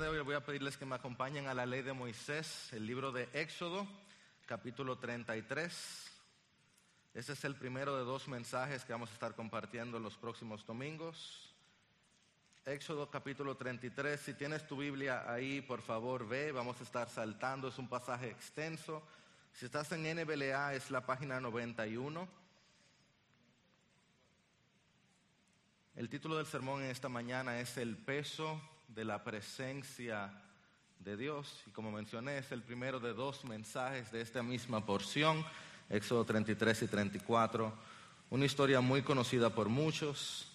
de hoy voy a pedirles que me acompañen a la ley de Moisés, el libro de Éxodo, capítulo 33. Ese es el primero de dos mensajes que vamos a estar compartiendo los próximos domingos. Éxodo capítulo 33, si tienes tu Biblia ahí, por favor ve, vamos a estar saltando, es un pasaje extenso. Si estás en NBLA es la página 91. El título del sermón en esta mañana es El peso de la presencia de Dios. Y como mencioné, es el primero de dos mensajes de esta misma porción, Éxodo 33 y 34. Una historia muy conocida por muchos,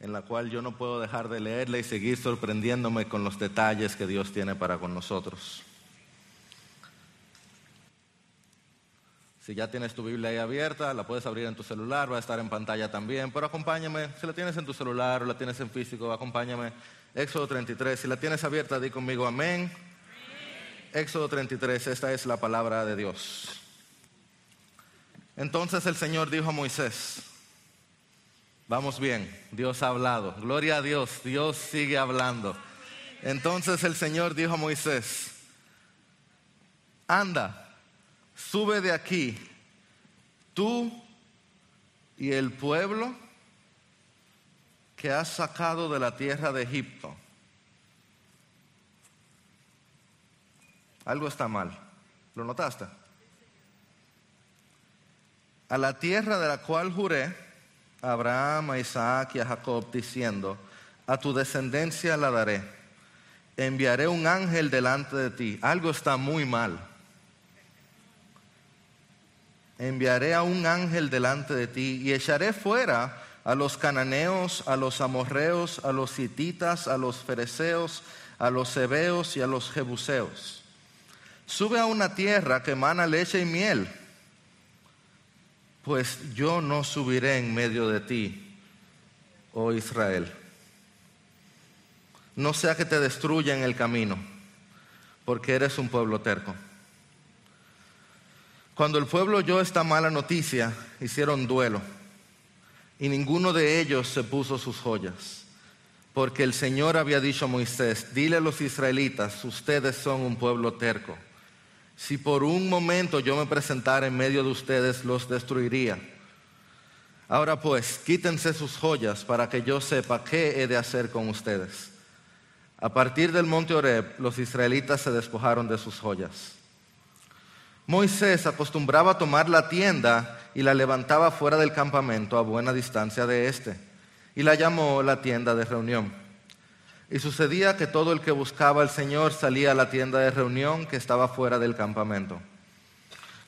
en la cual yo no puedo dejar de leerla y seguir sorprendiéndome con los detalles que Dios tiene para con nosotros. Si ya tienes tu Biblia ahí abierta, la puedes abrir en tu celular, va a estar en pantalla también, pero acompáñame, si la tienes en tu celular o la tienes en físico, acompáñame. Éxodo 33, si la tienes abierta, di conmigo amén. Éxodo 33, esta es la palabra de Dios. Entonces el Señor dijo a Moisés, vamos bien, Dios ha hablado, gloria a Dios, Dios sigue hablando. Entonces el Señor dijo a Moisés, anda sube de aquí, tú y el pueblo que has sacado de la tierra de Egipto. Algo está mal. ¿Lo notaste? A la tierra de la cual juré a Abraham, a Isaac y a Jacob, diciendo, a tu descendencia la daré. Enviaré un ángel delante de ti. Algo está muy mal enviaré a un ángel delante de ti y echaré fuera a los cananeos, a los amorreos, a los hititas, a los fereceos, a los hebeos y a los jebuseos. Sube a una tierra que emana leche y miel, pues yo no subiré en medio de ti, oh Israel. No sea que te destruya en el camino, porque eres un pueblo terco. Cuando el pueblo oyó esta mala noticia, hicieron duelo y ninguno de ellos se puso sus joyas, porque el Señor había dicho a Moisés, dile a los israelitas, ustedes son un pueblo terco. Si por un momento yo me presentara en medio de ustedes, los destruiría. Ahora pues, quítense sus joyas para que yo sepa qué he de hacer con ustedes. A partir del monte Oreb, los israelitas se despojaron de sus joyas. Moisés acostumbraba a tomar la tienda y la levantaba fuera del campamento a buena distancia de éste, y la llamó la tienda de reunión. Y sucedía que todo el que buscaba al Señor salía a la tienda de reunión que estaba fuera del campamento.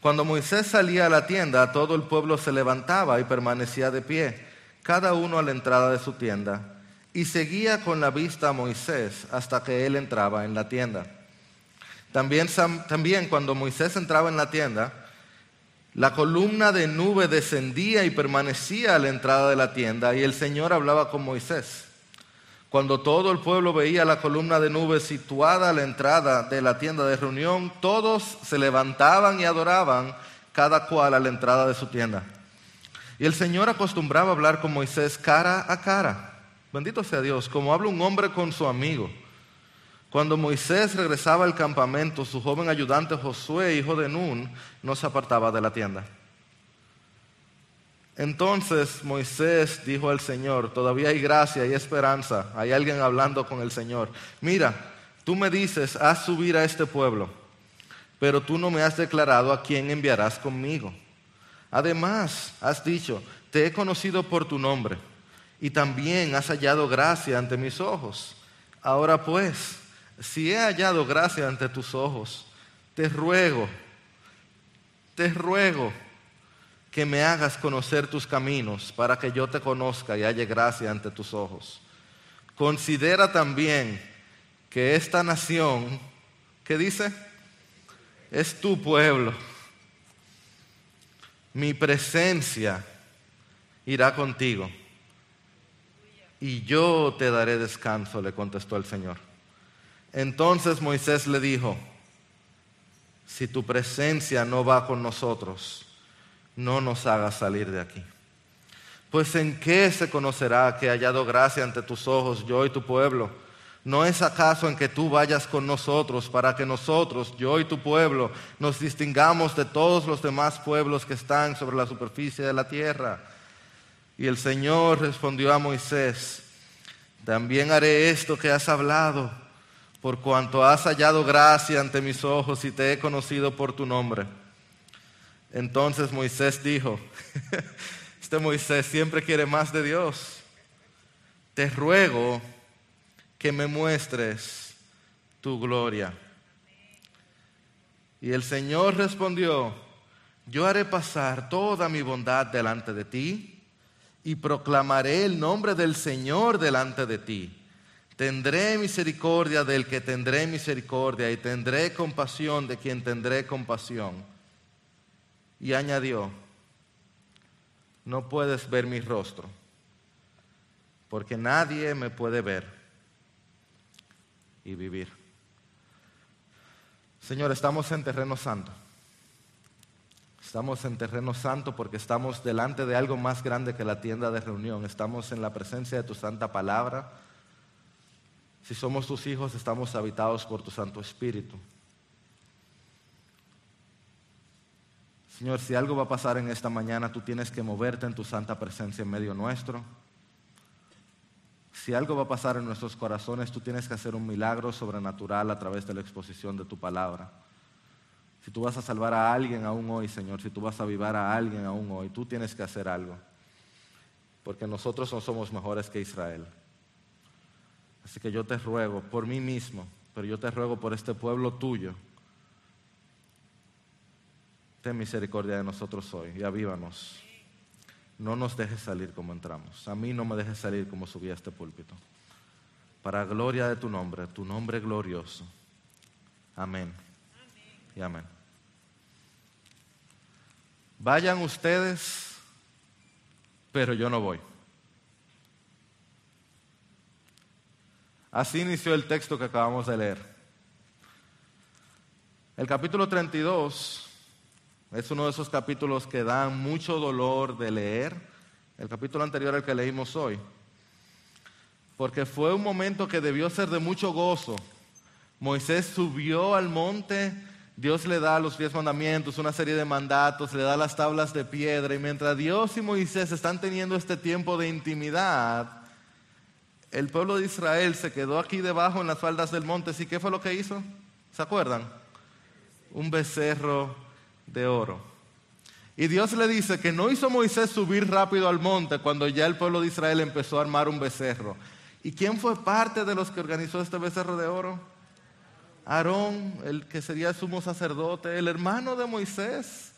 Cuando Moisés salía a la tienda, todo el pueblo se levantaba y permanecía de pie, cada uno a la entrada de su tienda, y seguía con la vista a Moisés hasta que él entraba en la tienda. También, cuando Moisés entraba en la tienda, la columna de nube descendía y permanecía a la entrada de la tienda y el Señor hablaba con Moisés. Cuando todo el pueblo veía la columna de nube situada a la entrada de la tienda de reunión, todos se levantaban y adoraban, cada cual a la entrada de su tienda. Y el Señor acostumbraba hablar con Moisés cara a cara. Bendito sea Dios, como habla un hombre con su amigo. Cuando Moisés regresaba al campamento, su joven ayudante Josué, hijo de Nun, no se apartaba de la tienda. Entonces Moisés dijo al Señor, todavía hay gracia y esperanza, hay alguien hablando con el Señor. Mira, tú me dices, haz subir a este pueblo, pero tú no me has declarado a quién enviarás conmigo. Además, has dicho, te he conocido por tu nombre y también has hallado gracia ante mis ojos. Ahora pues, si he hallado gracia ante tus ojos, te ruego, te ruego que me hagas conocer tus caminos para que yo te conozca y halle gracia ante tus ojos. Considera también que esta nación, ¿qué dice? Es tu pueblo. Mi presencia irá contigo y yo te daré descanso, le contestó el Señor. Entonces Moisés le dijo, si tu presencia no va con nosotros, no nos hagas salir de aquí. Pues en qué se conocerá que he hallado gracia ante tus ojos, yo y tu pueblo, ¿No es acaso en que tú vayas con nosotros para que nosotros, yo y tu pueblo, nos distingamos de todos los demás pueblos que están sobre la superficie de la tierra? Y el Señor respondió a Moisés, también haré esto que has hablado, por cuanto has hallado gracia ante mis ojos y te he conocido por tu nombre. Entonces Moisés dijo, este Moisés siempre quiere más de Dios, te ruego que me muestres tu gloria. Y el Señor respondió, yo haré pasar toda mi bondad delante de ti y proclamaré el nombre del Señor delante de ti. Tendré misericordia del que tendré misericordia y tendré compasión de quien tendré compasión. Y añadió, no puedes ver mi rostro, porque nadie me puede ver y vivir. Señor, estamos en terreno santo. Estamos en terreno santo porque estamos delante de algo más grande que la tienda de reunión. Estamos en la presencia de tu santa palabra. Si somos tus hijos, estamos habitados por tu Santo Espíritu. Señor, si algo va a pasar en esta mañana, tú tienes que moverte en tu santa presencia en medio nuestro. Si algo va a pasar en nuestros corazones, tú tienes que hacer un milagro sobrenatural a través de la exposición de tu palabra. Si tú vas a salvar a alguien aún hoy, Señor, si tú vas a avivar a alguien aún hoy, tú tienes que hacer algo. Porque nosotros no somos mejores que Israel. Así que yo te ruego por mí mismo, pero yo te ruego por este pueblo tuyo. Ten misericordia de nosotros hoy y avívanos no nos dejes salir como entramos. A mí no me dejes salir como subí a este púlpito. Para gloria de tu nombre, tu nombre glorioso. Amén. Y amén. Vayan ustedes, pero yo no voy. Así inició el texto que acabamos de leer. El capítulo 32 es uno de esos capítulos que dan mucho dolor de leer. El capítulo anterior al que leímos hoy. Porque fue un momento que debió ser de mucho gozo. Moisés subió al monte, Dios le da los diez mandamientos, una serie de mandatos, le da las tablas de piedra. Y mientras Dios y Moisés están teniendo este tiempo de intimidad, el pueblo de Israel se quedó aquí debajo en las faldas del monte. ¿Y qué fue lo que hizo? ¿Se acuerdan? Un becerro de oro. Y Dios le dice que no hizo Moisés subir rápido al monte cuando ya el pueblo de Israel empezó a armar un becerro. ¿Y quién fue parte de los que organizó este becerro de oro? Aarón, el que sería el sumo sacerdote, el hermano de Moisés.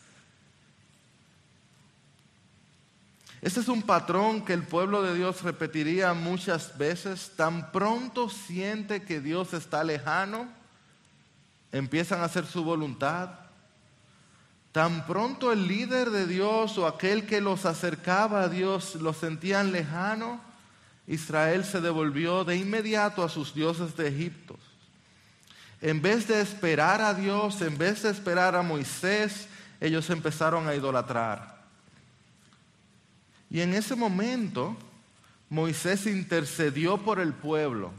Este es un patrón que el pueblo de Dios repetiría muchas veces. Tan pronto siente que Dios está lejano, empiezan a hacer su voluntad Tan pronto el líder de Dios o aquel que los acercaba a Dios lo sentían lejano, Israel se devolvió de inmediato a sus dioses de Egipto. En vez de esperar a Dios, en vez de esperar a Moisés, ellos empezaron a idolatrar. Y en ese momento, Moisés intercedió por el pueblo.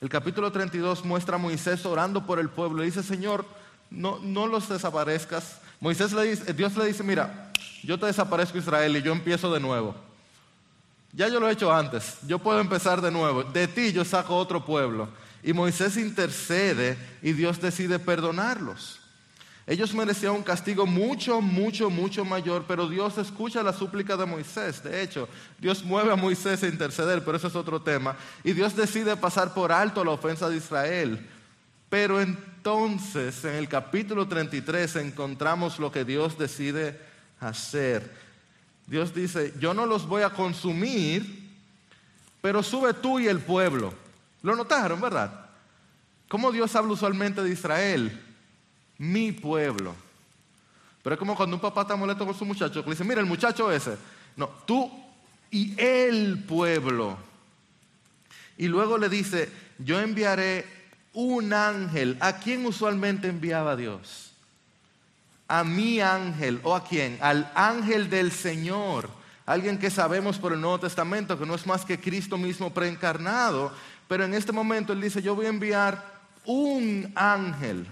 El capítulo 32 muestra a Moisés orando por el pueblo. Y dice, Señor, no, no los desaparezcas, Moisés le dice, Dios le dice, mira, yo te desaparezco Israel y yo empiezo de nuevo. Ya yo lo he hecho antes, yo puedo empezar de nuevo. De ti yo saco otro pueblo. Y Moisés intercede y Dios decide perdonarlos. Ellos merecían un castigo mucho, mucho, mucho mayor, pero Dios escucha la súplica de Moisés. De hecho, Dios mueve a Moisés a interceder, pero eso es otro tema. Y Dios decide pasar por alto la ofensa de Israel. Pero entonces en el capítulo 33 encontramos lo que Dios decide hacer. Dios dice, yo no los voy a consumir, pero sube tú y el pueblo. ¿Lo notaron, verdad? ¿Cómo Dios habla usualmente de Israel? Mi pueblo. Pero es como cuando un papá está molesto con su muchacho, le dice, mira, el muchacho ese. No, tú y el pueblo. Y luego le dice, yo enviaré un ángel. ¿A quién usualmente enviaba Dios? A mi ángel. ¿O a quién? Al ángel del Señor. Alguien que sabemos por el Nuevo Testamento que no es más que Cristo mismo preencarnado. pero en este momento Él dice, yo voy a enviar un ángel.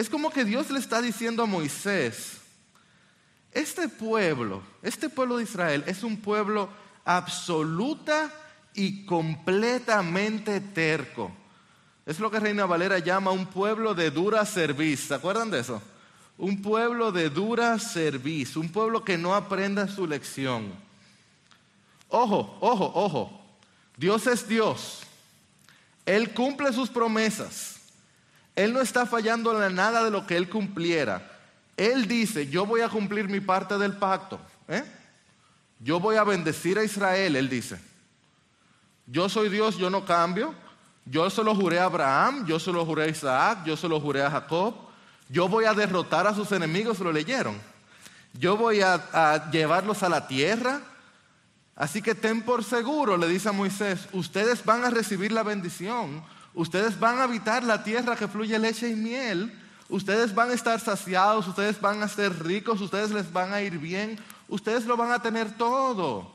Es como que Dios le está diciendo a Moisés, este pueblo, este pueblo de Israel es un pueblo absoluta y completamente terco. Es lo que Reina Valera llama un pueblo de dura cerviz. ¿Se acuerdan de eso? Un pueblo de dura cerviz, un pueblo que no aprenda su lección. Ojo, ojo, ojo. Dios es Dios. Él cumple sus promesas. Él no está fallando en nada de lo que Él cumpliera. Él dice, yo voy a cumplir mi parte del pacto. ¿eh? Yo voy a bendecir a Israel, Él dice. Yo soy Dios, yo no cambio. Yo se lo juré a Abraham, yo se lo juré a Isaac, yo se lo juré a Jacob. Yo voy a derrotar a sus enemigos, lo leyeron. Yo voy a, a llevarlos a la tierra. Así que ten por seguro, le dice a Moisés, ustedes van a recibir la bendición, ustedes van a habitar la tierra que fluye leche y miel, ustedes van a estar saciados, ustedes van a ser ricos, ustedes les van a ir bien, ustedes lo van a tener todo.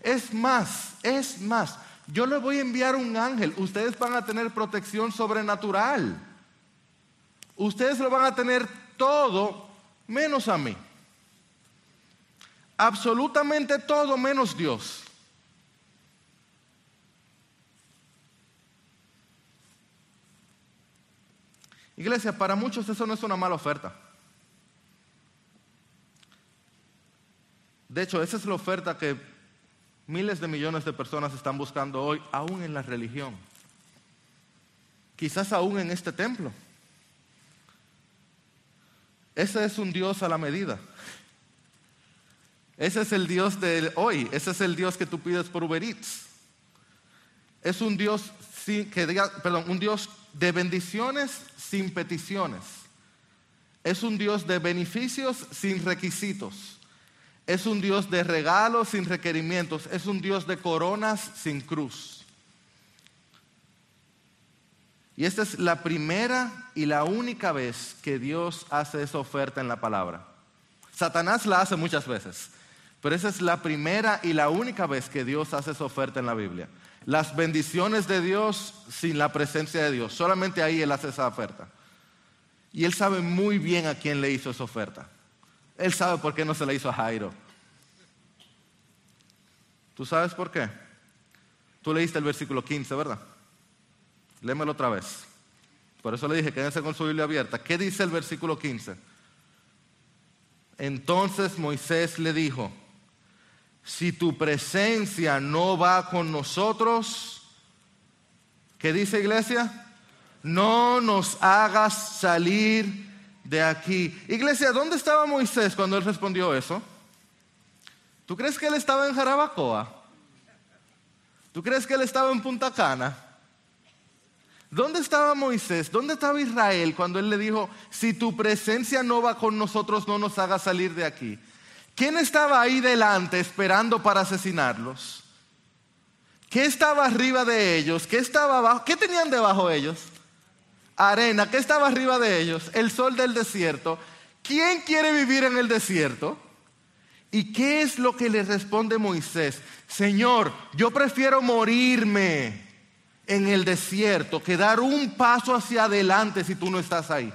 Es más, es más, yo les voy a enviar un ángel, ustedes van a tener protección sobrenatural. Ustedes lo van a tener todo menos a mí. Absolutamente todo menos Dios. Iglesia, para muchos eso no es una mala oferta. De hecho, esa es la oferta que miles de millones de personas están buscando hoy, aún en la religión. Quizás aún en este templo. Ese es un Dios a la medida. Ese es el Dios de hoy. Ese es el Dios que tú pides por Uber Eats. Es un Dios que diga, perdón, un Dios de bendiciones sin peticiones. Es un Dios de beneficios sin requisitos. Es un Dios de regalos sin requerimientos. Es un Dios de coronas sin cruz. Y esta es la primera y la única vez que Dios hace esa oferta en la palabra. Satanás la hace muchas veces, pero esa es la primera y la única vez que Dios hace esa oferta en la Biblia. Las bendiciones de Dios sin la presencia de Dios. Solamente ahí Él hace esa oferta. Y Él sabe muy bien a quién le hizo esa oferta. Él sabe por qué no se la hizo a Jairo. ¿Tú sabes por qué? Tú leíste el versículo 15, ¿verdad? Léemelo otra vez. Por eso le dije, quédense con su Biblia abierta. ¿Qué dice el versículo 15? Entonces Moisés le dijo, si tu presencia no va con nosotros, ¿qué dice iglesia? No nos hagas salir de aquí. Iglesia, ¿dónde estaba Moisés cuando él respondió eso? ¿Tú crees que él estaba en Jarabacoa? ¿Tú crees que él estaba en Punta Cana? ¿Dónde estaba Moisés? ¿Dónde estaba Israel cuando él le dijo, si tu presencia no va con nosotros, no nos haga salir de aquí? ¿Quién estaba ahí delante esperando para asesinarlos? ¿Qué estaba arriba de ellos? ¿Qué estaba abajo? ¿Qué tenían debajo de ellos? Arena. ¿Qué estaba arriba de ellos? El sol del desierto. ¿Quién quiere vivir en el desierto? ¿Y qué es lo que le responde Moisés? Señor, yo prefiero morirme en el desierto que dar un paso hacia adelante si tú no estás ahí.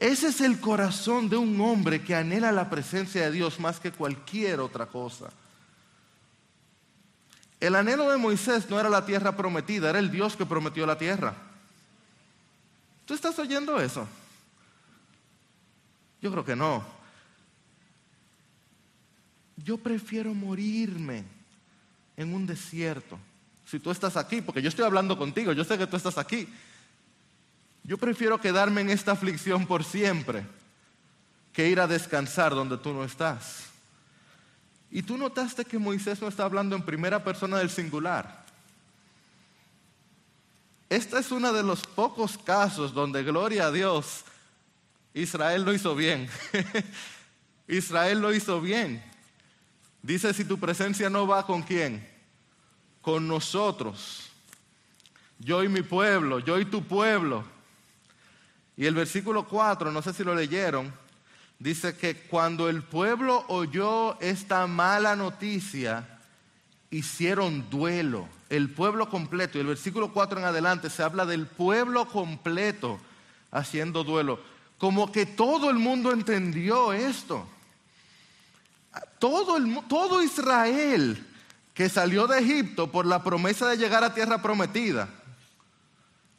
Ese es el corazón de un hombre que anhela la presencia de Dios más que cualquier otra cosa. El anhelo de Moisés no era la tierra prometida, era el Dios que prometió la tierra. ¿Tú estás oyendo eso? Yo creo que no. Yo prefiero morirme en un desierto. Si tú estás aquí, porque yo estoy hablando contigo, yo sé que tú estás aquí. Yo prefiero quedarme en esta aflicción por siempre que ir a descansar donde tú no estás. Y tú notaste que Moisés no está hablando en primera persona del singular. Este es uno de los pocos casos donde, gloria a Dios, Israel lo hizo bien. Israel lo hizo bien. Dice, si tu presencia no va con quién? Con nosotros. Yo y mi pueblo, yo y tu pueblo. Y el versículo 4, no sé si lo leyeron, dice que cuando el pueblo oyó esta mala noticia, hicieron duelo. El pueblo completo. Y el versículo 4 en adelante se habla del pueblo completo haciendo duelo. Como que todo el mundo entendió esto. Todo, todo Israel que salió de Egipto por la promesa de llegar a tierra prometida.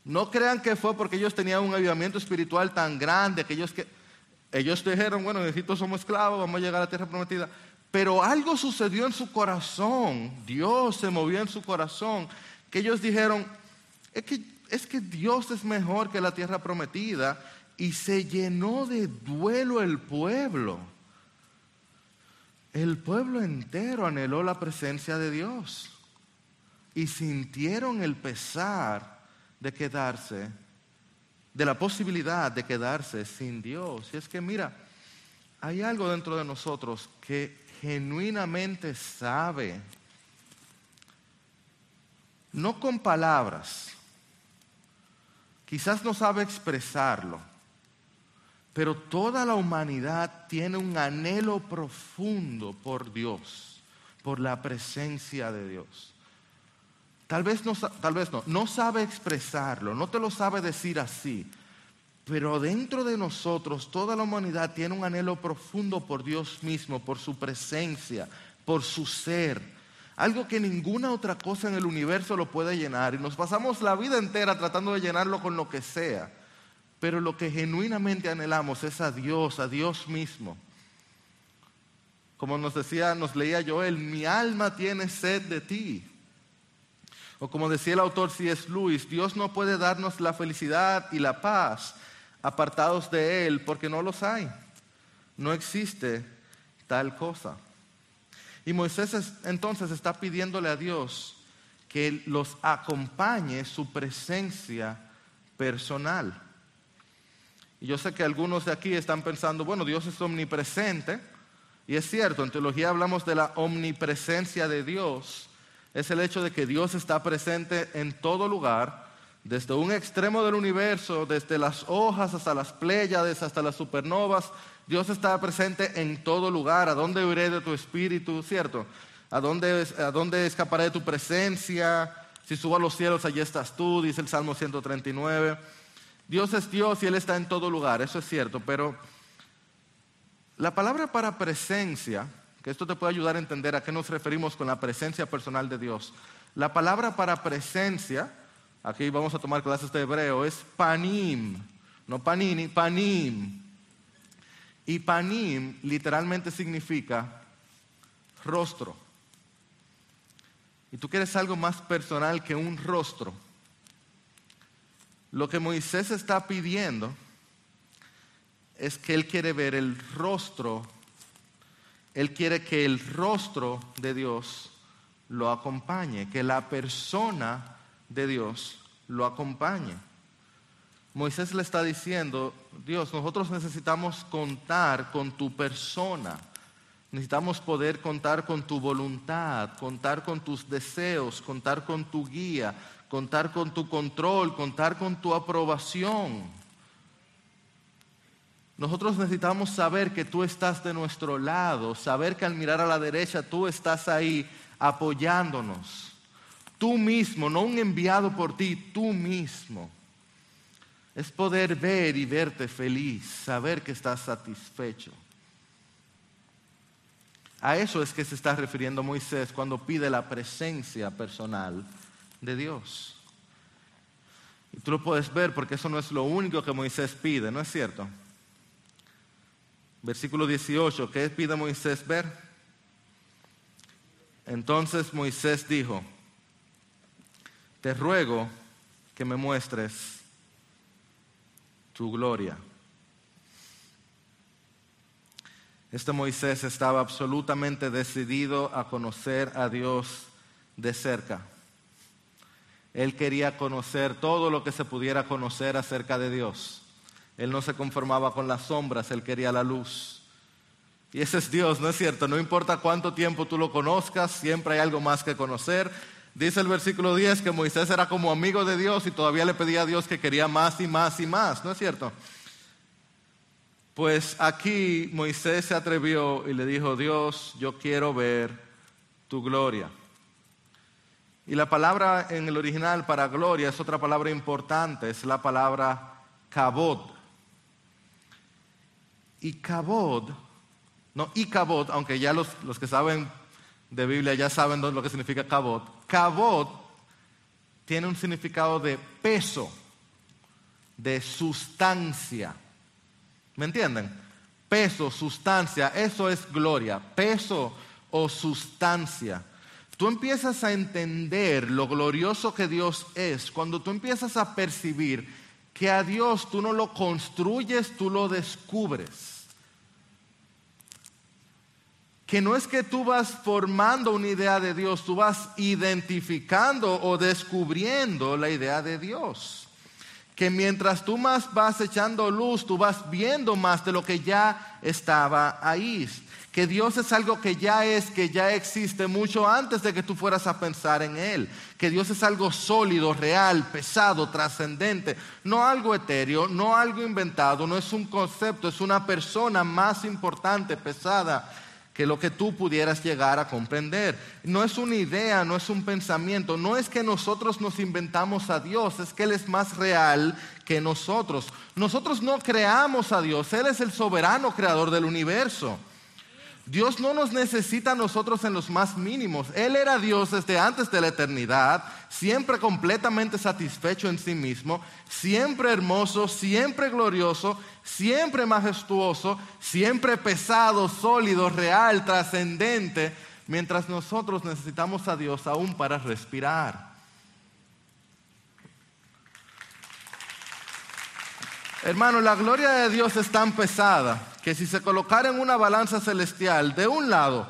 No crean que fue porque ellos tenían un avivamiento espiritual tan grande que ellos, que, ellos dijeron, bueno, en Egipto somos esclavos, vamos a llegar a tierra prometida. Pero algo sucedió en su corazón, Dios se movió en su corazón, que ellos dijeron, es que, es que Dios es mejor que la tierra prometida y se llenó de duelo el pueblo. El pueblo entero anheló la presencia de Dios y sintieron el pesar de quedarse, de la posibilidad de quedarse sin Dios. Y es que mira, hay algo dentro de nosotros que genuinamente sabe, no con palabras, quizás no sabe expresarlo, pero toda la humanidad tiene un anhelo profundo por Dios, por la presencia de Dios. Tal vez no, tal vez no, no sabe expresarlo, no te lo sabe decir así, pero dentro de nosotros toda la humanidad tiene un anhelo profundo por Dios mismo, por su presencia, por su ser. Algo que ninguna otra cosa en el universo lo puede llenar. Y nos pasamos la vida entera tratando de llenarlo con lo que sea. Pero lo que genuinamente anhelamos es a Dios, a Dios mismo. Como nos decía, nos leía Joel, mi alma tiene sed de ti. O como decía el autor C.S. Lewis, Dios no puede darnos la felicidad y la paz apartados de Él porque no los hay. No existe tal cosa. Y Moisés entonces está pidiéndole a Dios que los acompañe su presencia personal. Y yo sé que algunos de aquí están pensando, bueno, Dios es omnipresente. Y es cierto, en teología hablamos de la omnipresencia de Dios. Es el hecho de que Dios está presente en todo lugar, desde un extremo del universo, desde las hojas hasta las pléyades, hasta las supernovas. Dios está presente en todo lugar. ¿A dónde iré de tu espíritu? ¿Cierto? ¿A dónde, ¿A dónde escaparé de tu presencia? Si subo a los cielos, allí estás tú, dice el Salmo 139. Dios es Dios y Él está en todo lugar, eso es cierto, pero la palabra para presencia, que esto te puede ayudar a entender a qué nos referimos con la presencia personal de Dios. La palabra para presencia, aquí vamos a tomar clases de hebreo, es panim, no panini, panim. Y panim literalmente significa rostro. Y tú quieres algo más personal que un rostro. Lo que Moisés está pidiendo es que él quiere ver el rostro, él quiere que el rostro de Dios lo acompañe, que la persona de Dios lo acompañe. Moisés le está diciendo, Dios, nosotros necesitamos contar con tu persona, necesitamos poder contar con tu voluntad, contar con tus deseos, contar con tu guía, contar con tu control, contar con tu aprobación. Nosotros necesitamos saber que tú estás de nuestro lado, saber que al mirar a la derecha tú estás ahí apoyándonos. Tú mismo, no un enviado por ti, tú mismo. Es poder ver y verte feliz, saber que estás satisfecho. A eso es que se está refiriendo Moisés cuando pide la presencia personal de Dios. Y tú lo puedes ver porque eso no es lo único que Moisés pide, ¿no es cierto? Versículo 18, ¿qué pide Moisés ver? Entonces Moisés dijo, te ruego que me muestres tu gloria. Este Moisés estaba absolutamente decidido a conocer a Dios de cerca. Él quería conocer todo lo que se pudiera conocer acerca de Dios. Él no se conformaba con las sombras, él quería la luz. Y ese es Dios, ¿no es cierto? No importa cuánto tiempo tú lo conozcas, siempre hay algo más que conocer. Dice el versículo 10 que Moisés era como amigo de Dios y todavía le pedía a Dios que quería más y más y más, ¿no es cierto? Pues aquí Moisés se atrevió y le dijo, Dios, yo quiero ver tu gloria. Y la palabra en el original para gloria es otra palabra importante, es la palabra kabod. Y kabod, no, y kabod, aunque ya los, los que saben de Biblia ya saben lo que significa kabod. Kabod tiene un significado de peso, de sustancia. ¿Me entienden? Peso, sustancia, eso es gloria. Peso o sustancia. Tú empiezas a entender lo glorioso que Dios es cuando tú empiezas a percibir que a Dios tú no lo construyes, tú lo descubres. Que no es que tú vas formando una idea de Dios, tú vas identificando o descubriendo la idea de Dios. Que mientras tú más vas echando luz, tú vas viendo más de lo que ya estaba ahí que Dios es algo que ya es, que ya existe mucho antes de que tú fueras a pensar en Él, que Dios es algo sólido, real, pesado, trascendente, no algo etéreo, no algo inventado, no es un concepto, es una persona más importante, pesada que lo que tú pudieras llegar a comprender. No es una idea, no es un pensamiento, no es que nosotros nos inventamos a Dios, es que Él es más real que nosotros. Nosotros no creamos a Dios, Él es el soberano creador del universo. Dios no nos necesita a nosotros en los más mínimos. Él era Dios desde antes de la eternidad, siempre completamente satisfecho en sí mismo, siempre hermoso, siempre glorioso, siempre majestuoso, siempre pesado, sólido, real, trascendente, mientras nosotros necesitamos a Dios aún para respirar. Hermano, la gloria de Dios es tan pesada que si se colocara en una balanza celestial, de un lado,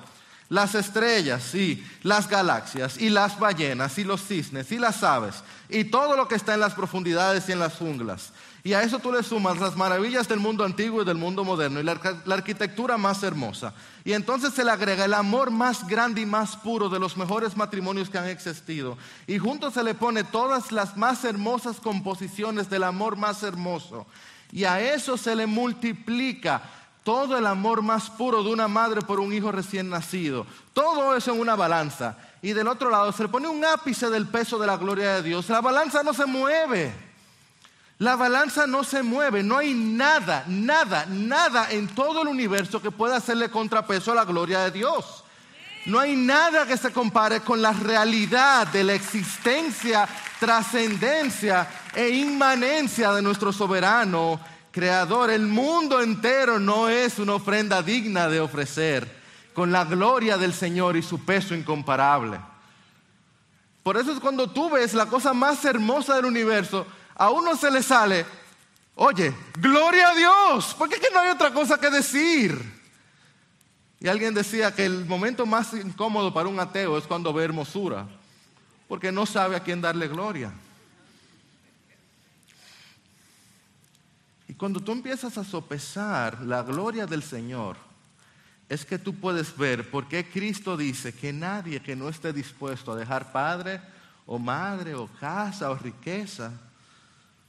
las estrellas y las galaxias y las ballenas y los cisnes y las aves y todo lo que está en las profundidades y en las junglas. Y a eso tú le sumas las maravillas del mundo antiguo y del mundo moderno y la, arquitectura más hermosa. Y entonces se le agrega el amor más grande y más puro de los mejores matrimonios que han existido. Y junto se le pone todas las más hermosas composiciones del amor más hermoso. Y a eso se le multiplica todo el amor más puro de una madre por un hijo recién nacido, todo eso en una balanza. Y del otro lado se le pone un ápice del peso de la gloria de Dios. La balanza no se mueve. La balanza no se mueve. No hay nada, nada, nada en todo el universo que pueda hacerle contrapeso a la gloria de Dios. No hay nada que se compare con la realidad de la existencia, trascendencia e inmanencia de nuestro soberano creador. El mundo entero no es una ofrenda digna de ofrecer con la gloria del Señor y su peso incomparable. Por eso es cuando tú ves la cosa más hermosa del universo, a uno se le sale, oye, gloria a Dios, porque no hay otra cosa que decir. Y alguien decía que el momento más incómodo para un ateo es cuando ve hermosura, porque no sabe a quién darle gloria. Cuando tú empiezas a sopesar la gloria del Señor, es que tú puedes ver por qué Cristo dice que nadie que no esté dispuesto a dejar padre o madre o casa o riqueza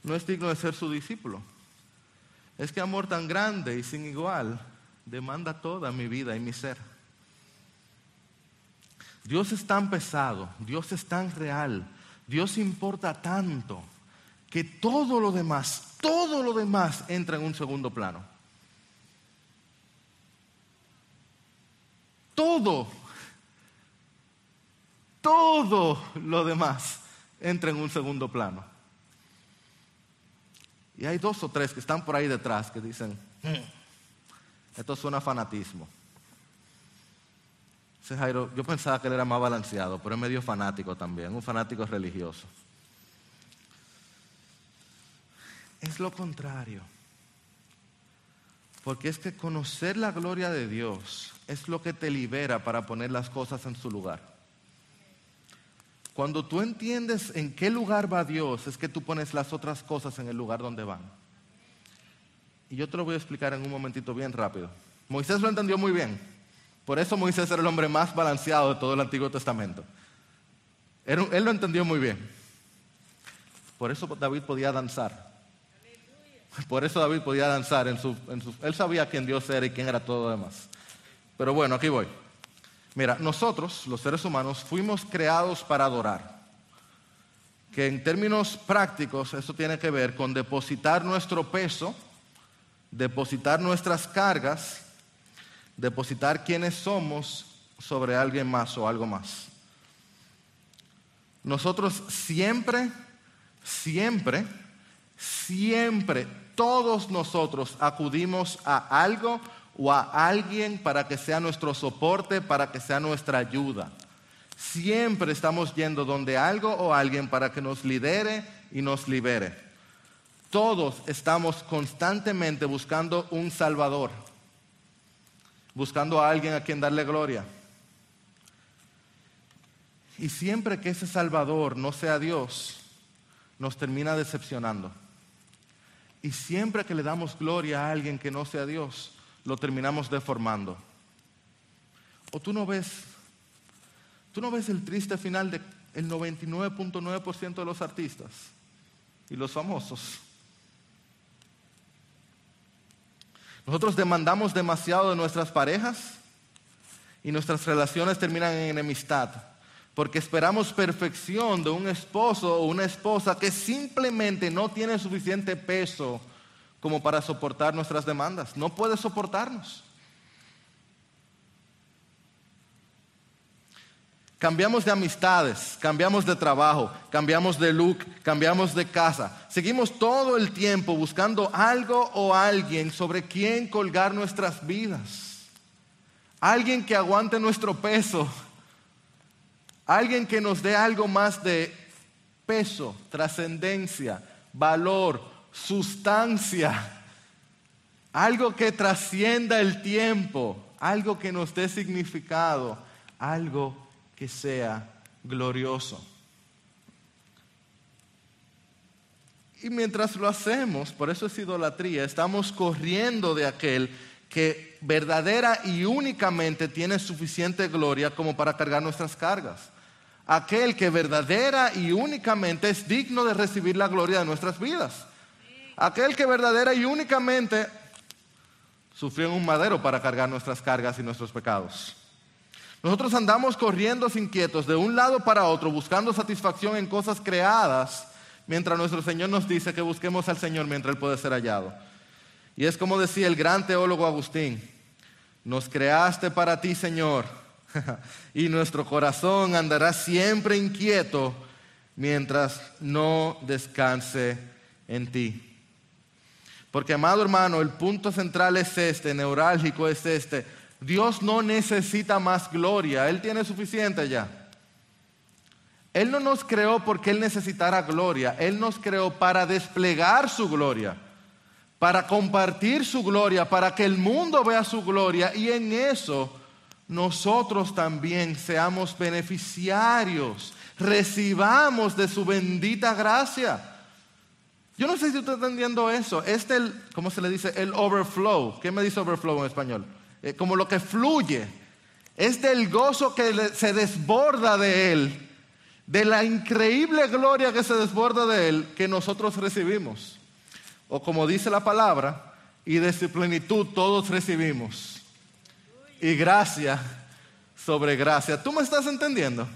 no es digno de ser su discípulo. Es que amor tan grande y sin igual demanda toda mi vida y mi ser. Dios es tan pesado, Dios es tan real, Dios importa tanto que todo lo demás todo lo demás entra en un segundo plano. Todo, todo lo demás entra en un segundo plano. Y hay dos o tres que están por ahí detrás que dicen, hmm, esto suena a fanatismo. Jairo, yo pensaba que él era más balanceado, pero es medio fanático también, un fanático religioso. Es lo contrario. Porque es que conocer la gloria de Dios es lo que te libera para poner las cosas en su lugar. Cuando tú entiendes en qué lugar va Dios, es que tú pones las otras cosas en el lugar donde van. Y yo te lo voy a explicar en un momentito bien rápido. Moisés lo entendió muy bien. Por eso Moisés era el hombre más balanceado de todo el Antiguo Testamento. Él, lo entendió muy bien. Por eso David podía danzar. Por eso David podía danzar en su, Él sabía quién Dios era y quién era todo lo demás. Pero bueno, aquí voy. Mira, nosotros, los seres humanos, fuimos creados para adorar. Que en términos prácticos eso tiene que ver con depositar nuestro peso, depositar nuestras cargas, depositar quienes somos sobre alguien más o algo más. Nosotros siempre, siempre, siempre, todos nosotros acudimos a algo o a alguien para que sea nuestro soporte, para que sea nuestra ayuda. Siempre estamos yendo donde algo o alguien para que nos lidere y nos libere. Todos estamos constantemente buscando un Salvador, buscando a alguien a quien darle gloria. Y siempre que ese Salvador no sea Dios, nos termina decepcionando. Y siempre que le damos gloria a alguien que no sea Dios, lo terminamos deformando. O tú no ves, tú no ves el triste final del 99.9% de los artistas y los famosos. Nosotros demandamos demasiado de nuestras parejas y nuestras relaciones terminan en enemistad porque esperamos perfección de un esposo o una esposa que simplemente no tiene suficiente peso como para soportar nuestras demandas. No puede soportarnos. Cambiamos de amistades, cambiamos de trabajo, cambiamos de look, cambiamos de casa. Seguimos todo el tiempo buscando algo o alguien sobre quien colgar nuestras vidas. Alguien que aguante nuestro peso. Alguien que nos dé algo más de peso, trascendencia, valor, sustancia, algo que trascienda el tiempo, algo que nos dé significado, algo que sea glorioso. Y mientras lo hacemos, por eso es idolatría, estamos corriendo de aquel que verdadera y únicamente tiene suficiente gloria como para cargar nuestras cargas. Aquel que verdadera y únicamente es digno de recibir la gloria de nuestras vidas. Aquel que verdadera y únicamente sufrió en un madero para cargar nuestras cargas y nuestros pecados. Nosotros andamos corriendo inquietos de un lado para otro, buscando satisfacción en cosas creadas, mientras nuestro Señor nos dice que busquemos al Señor mientras Él puede ser hallado. Y es como decía el gran teólogo Agustín, nos creaste para ti, Señor, y nuestro corazón andará siempre inquieto mientras no descanse en ti. Porque, amado hermano, el punto central es este, neurálgico es este. Dios no necesita más gloria, Él tiene suficiente ya. Él no nos creó porque Él necesitara gloria, Él nos creó para desplegar su gloria, para compartir su gloria, para que el mundo vea su gloria y en eso nosotros también seamos beneficiarios, recibamos de su bendita gracia. Yo no sé si usted está entendiendo eso. Este, el, ¿cómo se le dice? El overflow. ¿Qué me dice overflow en español? Eh, como lo que fluye. Es del gozo que se desborda de Él, de la increíble gloria que se desborda de Él, que nosotros recibimos. O como dice la palabra, y de su plenitud todos recibimos. Y gracia sobre gracia. ¿Tú me estás entendiendo?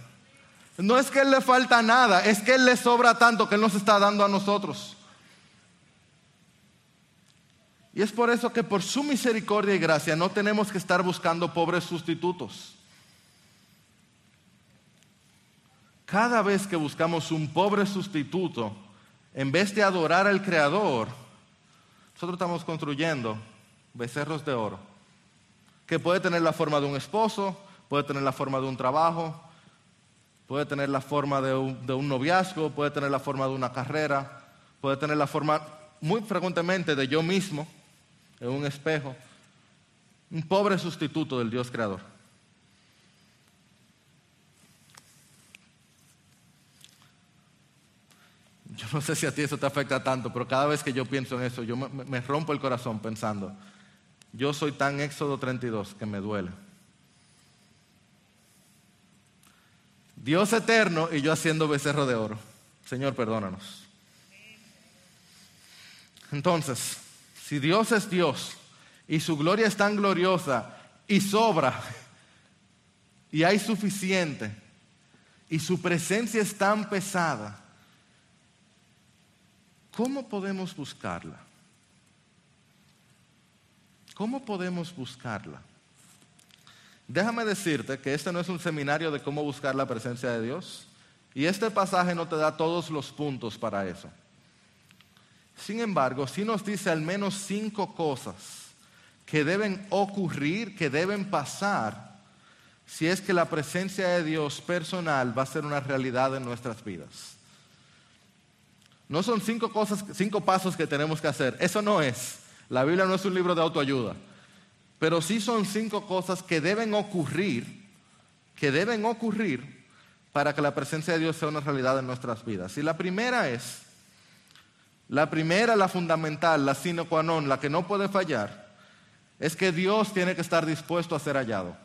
No es que Él le falta nada, es que Él le sobra tanto que Él nos está dando a nosotros. Y es por eso que por su misericordia y gracia no tenemos que estar buscando pobres sustitutos. Cada vez que buscamos un pobre sustituto, en vez de adorar al Creador, nosotros estamos construyendo becerros de oro, que puede tener la forma de un esposo, puede tener la forma de un trabajo, puede tener la forma de un, noviazgo, puede tener la forma de una carrera, puede tener la forma muy frecuentemente de yo mismo en un espejo, un pobre sustituto del Dios creador. Yo no sé si a ti eso te afecta tanto, pero cada vez que yo pienso en eso, yo me, rompo el corazón pensando, yo soy tan Éxodo 32 que me duele. Dios eterno y yo haciendo becerro de oro. Señor, perdónanos. Entonces, si Dios es Dios y su gloria es tan gloriosa y sobra, y hay suficiente y su presencia es tan pesada, ¿cómo podemos buscarla? ¿Cómo podemos buscarla? Déjame decirte que este no es un seminario de cómo buscar la presencia de Dios y este pasaje no te da todos los puntos para eso. Sin embargo, sí nos dice al menos cinco cosas que deben ocurrir, que deben pasar, si es que la presencia de Dios personal va a ser una realidad en nuestras vidas. No son cinco cosas, cinco pasos que tenemos que hacer. Eso no es. La Biblia no es un libro de autoayuda. Pero sí son cinco cosas que deben ocurrir, que deben ocurrir para que la presencia de Dios sea una realidad en nuestras vidas. Y la primera es, la primera, la fundamental, la sine qua non, la que no puede fallar, es que Dios tiene que estar dispuesto a ser hallado.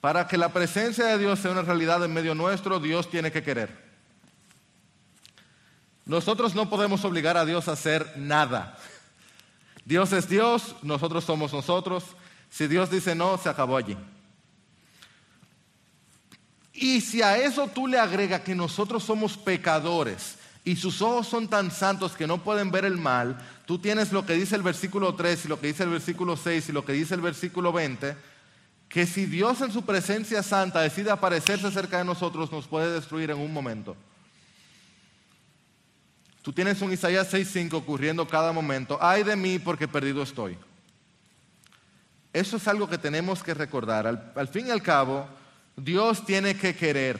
Para que la presencia de Dios sea una realidad en medio nuestro, Dios tiene que querer. Nosotros no podemos obligar a Dios a hacer nada. Dios es Dios, nosotros somos nosotros. Si Dios dice no, se acabó allí. Y si a eso tú le agregas que nosotros somos pecadores y sus ojos son tan santos que no pueden ver el mal, tú tienes lo que dice el versículo 3 y lo que dice el versículo 6 y lo que dice el versículo 20, que si Dios en su presencia santa decide aparecerse cerca de nosotros, nos puede destruir en un momento. Tú tienes un Isaías 6:5 ocurriendo cada momento. Ay de mí porque perdido estoy. Eso es algo que tenemos que recordar. Al, fin y al cabo, Dios tiene que querer.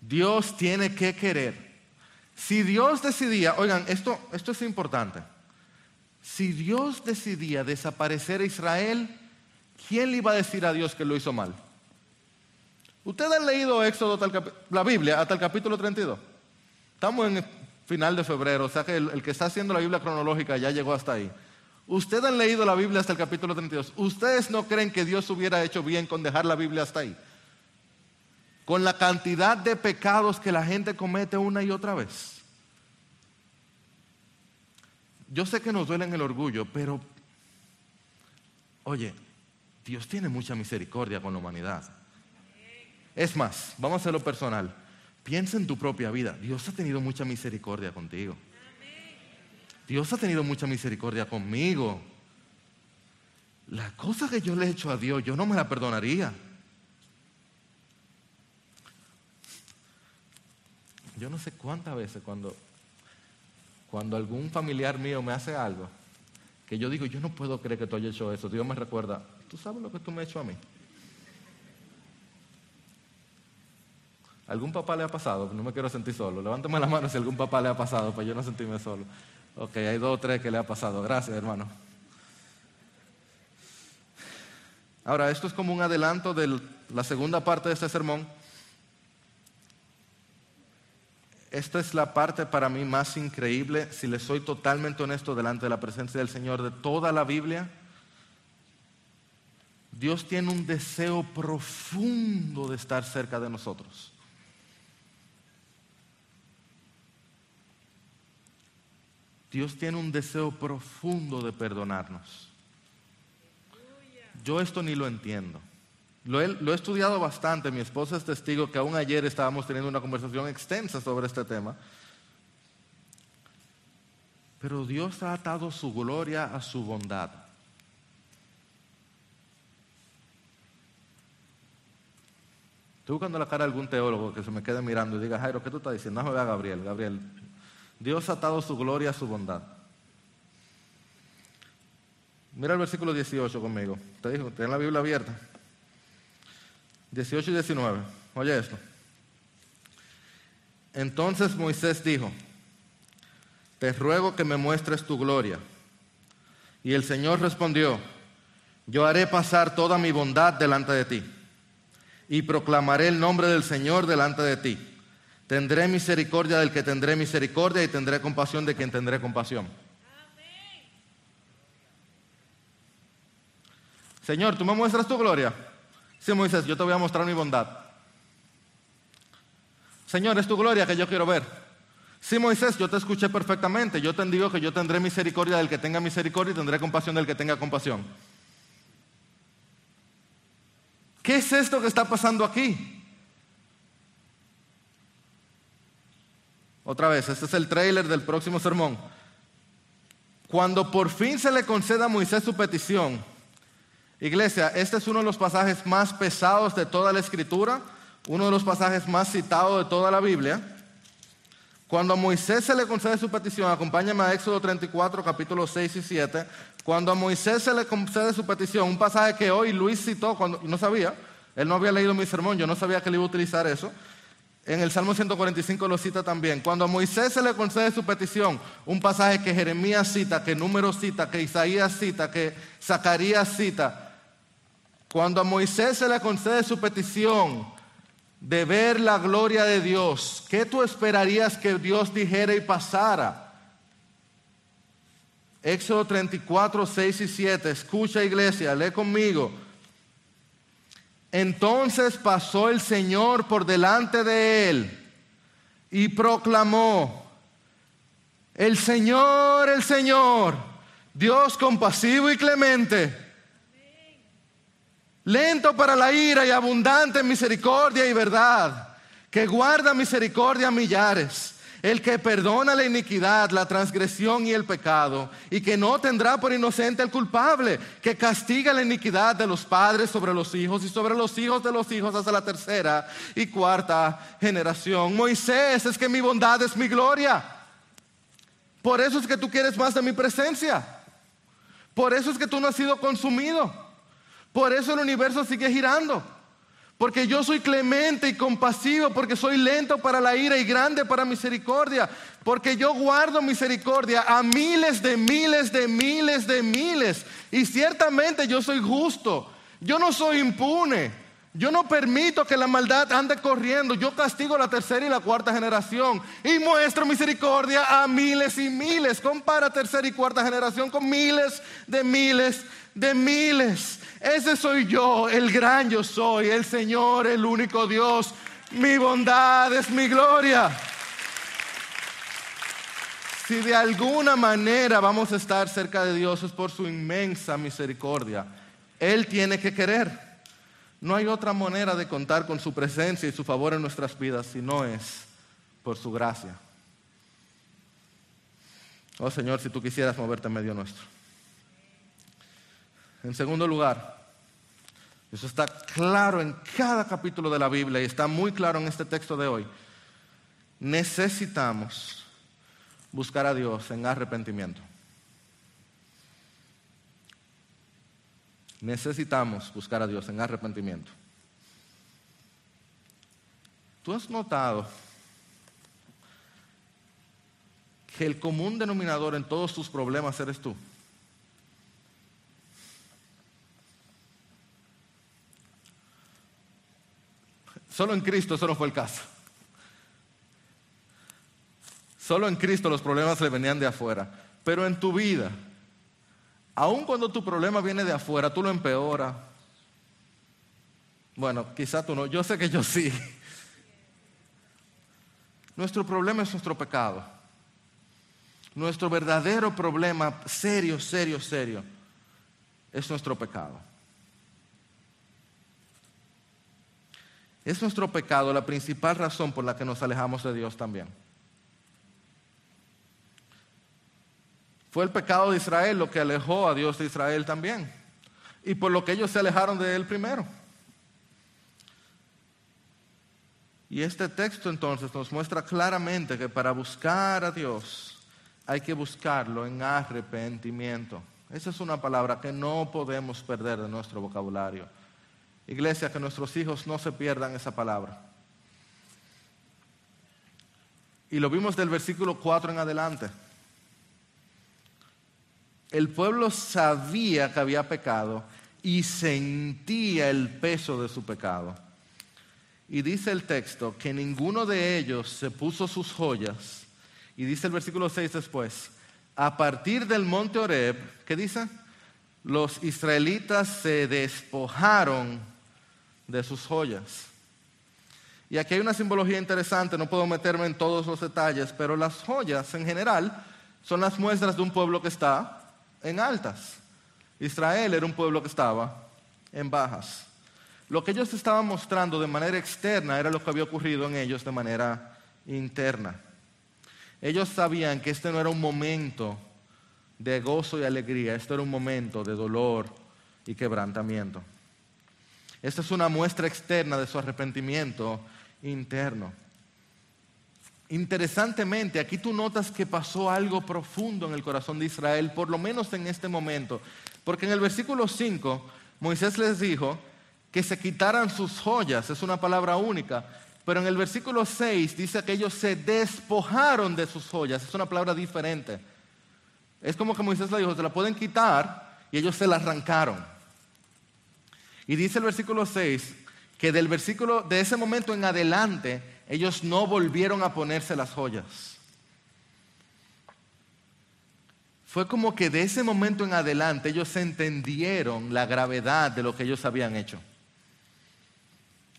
Dios tiene que querer. Si Dios decidía, oigan, esto, esto es importante. Si Dios decidía desaparecer a Israel, ¿quién le iba a decir a Dios que lo hizo mal? Ustedes han leído Éxodo, la Biblia, hasta el capítulo 32. Estamos en el final de febrero, o sea que el, el que está haciendo la Biblia cronológica ya llegó hasta ahí. Ustedes han leído la Biblia hasta el capítulo 32. ¿Ustedes no creen que Dios hubiera hecho bien con dejar la Biblia hasta ahí? Con la cantidad de pecados que la gente comete una y otra vez. Yo sé que nos duele en el orgullo, pero, oye, Dios tiene mucha misericordia con la humanidad. Es más, vamos a hacerlo personal. Piensa en tu propia vida. Dios ha tenido mucha misericordia contigo. Dios ha tenido mucha misericordia conmigo. La cosa que yo le he hecho a Dios, yo no me la perdonaría. Yo no sé cuántas veces cuando, cuando algún familiar mío me hace algo, que yo digo, yo no puedo creer que tú hayas hecho eso. Dios me recuerda, tú sabes lo que tú me has hecho a mí. ¿Algún papá le ha pasado? No me quiero sentir solo. Levántame la mano si algún papá le ha pasado para yo no sentirme solo. Ok, hay dos o tres que le ha pasado. Gracias, hermano. Ahora, esto es como un adelanto de la segunda parte de este sermón. Esta es la parte para mí más increíble, si le soy totalmente honesto delante de la presencia del Señor, de toda la Biblia. Dios tiene un deseo profundo de estar cerca de nosotros. Dios tiene un deseo profundo de perdonarnos. Yo esto ni lo entiendo. Lo he, estudiado bastante, mi esposa es testigo que aún ayer estábamos teniendo una conversación extensa sobre este tema. Pero Dios ha atado su gloria a su bondad. Estoy buscando la cara de algún teólogo que se me quede mirando y diga, Jairo, ¿qué tú estás diciendo? No me vea Gabriel. Gabriel, Dios ha atado su gloria a su bondad. Mira el versículo 18 conmigo. Te dijo, ten la Biblia abierta. 18 y 19. Oye esto. Entonces Moisés dijo, te ruego que me muestres tu gloria. Y el Señor respondió, yo haré pasar toda mi bondad delante de ti y proclamaré el nombre del Señor delante de ti. Tendré misericordia del que tendré misericordia y tendré compasión de quien tendré compasión. Señor, tú me muestras tu gloria. Sí, Moisés, yo te voy a mostrar mi bondad. Señor, es tu gloria que yo quiero ver. Sí, Moisés, yo te escuché perfectamente. Yo te digo que yo tendré misericordia del que tenga misericordia y tendré compasión del que tenga compasión. ¿Qué es esto que está pasando aquí? Otra vez, este es el trailer del próximo sermón. Cuando por fin se le conceda a Moisés su petición, iglesia, este es uno de los pasajes más pesados de toda la escritura, uno de los pasajes más citados de toda la Biblia. Cuando a Moisés se le concede su petición, acompáñame a Éxodo 34, capítulos 6 y 7. Cuando a Moisés se le concede su petición, un pasaje que hoy Luis citó cuando no sabía, él no había leído mi sermón, yo no sabía que él iba a utilizar eso. En el Salmo 145 lo cita también. Cuando a Moisés se le concede su petición, un pasaje que Jeremías cita, que Número cita, que Isaías cita, que Zacarías cita. Cuando a Moisés se le concede su petición de ver la gloria de Dios, ¿qué tú esperarías que Dios dijera y pasara? Éxodo 34, 6 y 7. Escucha iglesia, lee conmigo. Entonces pasó el Señor por delante de él y proclamó, el Señor, el Señor, Dios compasivo y clemente, lento para la ira y abundante en misericordia y verdad, que guarda misericordia a millares el que perdona la iniquidad, la transgresión y el pecado, y que no tendrá por inocente al culpable, que castiga la iniquidad de los padres sobre los hijos y sobre los hijos de los hijos hasta la tercera y cuarta generación. Moisés, es que mi bondad es mi gloria. Por eso es que tú quieres más de mi presencia. Por eso es que tú no has sido consumido. Por eso el universo sigue girando. Porque yo soy clemente y compasivo, porque soy lento para la ira y grande para misericordia, porque yo guardo misericordia a miles de miles de miles de miles. Y ciertamente yo soy justo, yo no soy impune, yo no permito que la maldad ande corriendo, yo castigo la tercera y la cuarta generación y muestro misericordia a miles y miles. Compara tercera y cuarta generación con miles de miles de miles. Ese soy yo, el gran yo soy, el Señor, el único Dios. Mi bondad es mi gloria. Si de alguna manera vamos a estar cerca de Dios es por su inmensa misericordia. Él tiene que querer. No hay otra manera de contar con su presencia y su favor en nuestras vidas si no es por su gracia. Oh Señor, si tú quisieras moverte en medio nuestro. En segundo lugar, eso está claro en cada capítulo de la Biblia y está muy claro en este texto de hoy. Necesitamos buscar a Dios en arrepentimiento. Necesitamos buscar a Dios en arrepentimiento. ¿Tú has notado que el común denominador en todos tus problemas eres tú? Solo en Cristo eso no fue el caso. Solo en Cristo los problemas le venían de afuera. Pero en tu vida, aun cuando tu problema viene de afuera, tú lo empeoras. Bueno, quizá tú no, yo sé que yo sí. Nuestro problema es nuestro pecado. Nuestro verdadero problema, serio, serio, serio, es nuestro pecado. Es nuestro pecado la principal razón por la que nos alejamos de Dios también. Fue el pecado de Israel lo que alejó a Dios de Israel también. Y por lo que ellos se alejaron de Él primero. Y este texto entonces nos muestra claramente que para buscar a Dios hay que buscarlo en arrepentimiento. Esa es una palabra que no podemos perder de nuestro vocabulario. Iglesia, que nuestros hijos no se pierdan esa palabra. Y lo vimos del versículo 4 en adelante. El pueblo sabía que había pecado y sentía el peso de su pecado. Y dice el texto que ninguno de ellos se puso sus joyas. Y dice el versículo 6 después, a partir del monte Oreb, ¿qué dice? Los israelitas se despojaron de sus joyas. Y aquí hay una simbología interesante, no puedo meterme en todos los detalles, pero las joyas en general son las muestras de un pueblo que está en altas. Israel era un pueblo que estaba en bajas. Lo que ellos estaban mostrando de manera externa era lo que había ocurrido en ellos de manera interna. Ellos sabían que este no era un momento de gozo y alegría, este era un momento de dolor y quebrantamiento. Esta es una muestra externa de su arrepentimiento interno. Interesantemente, aquí tú notas que pasó algo profundo en el corazón de Israel, por lo menos en este momento, porque en el versículo 5 Moisés les dijo que se quitaran sus joyas, es una palabra única, pero en el versículo 6 dice que ellos se despojaron de sus joyas, es una palabra diferente. Es como que Moisés le dijo, se la pueden quitar y ellos se la arrancaron. Y dice el versículo 6 que del versículo de ese momento en adelante ellos no volvieron a ponerse las joyas. Fue como que de ese momento en adelante ellos entendieron la gravedad de lo que ellos habían hecho.